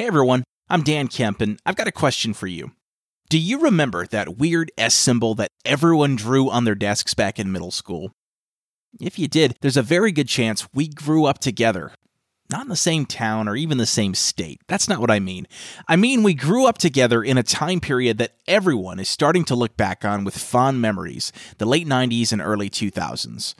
Hey everyone, I'm Dan Kemp, and I've got a question for you. Do you remember that weird S symbol that everyone drew on their desks back in middle school? If you did, there's a very good chance we grew up together. Not in the same town or even the same state. That's not what I mean. I mean, we grew up together in a time period that everyone is starting to look back on with fond memories the late 90s and early 2000s.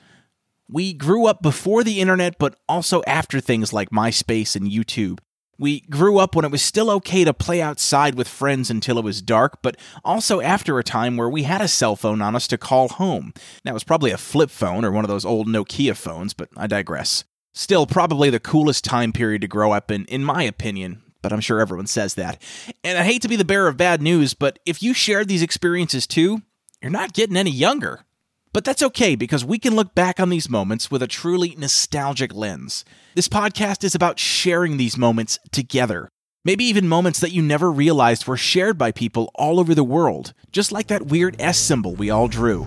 We grew up before the internet, but also after things like MySpace and YouTube. We grew up when it was still okay to play outside with friends until it was dark, but also after a time where we had a cell phone on us to call home. That was probably a flip phone or one of those old Nokia phones, but I digress. Still, probably the coolest time period to grow up in, in my opinion, but I'm sure everyone says that. And I hate to be the bearer of bad news, but if you shared these experiences too, you're not getting any younger. But that's okay because we can look back on these moments with a truly nostalgic lens. This podcast is about sharing these moments together. Maybe even moments that you never realized were shared by people all over the world, just like that weird S symbol we all drew.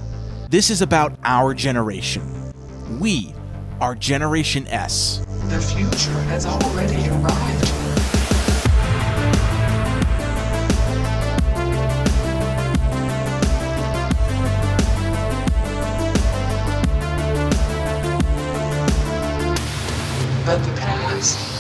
This is about our generation. We are Generation S. The future has already arrived. but the parents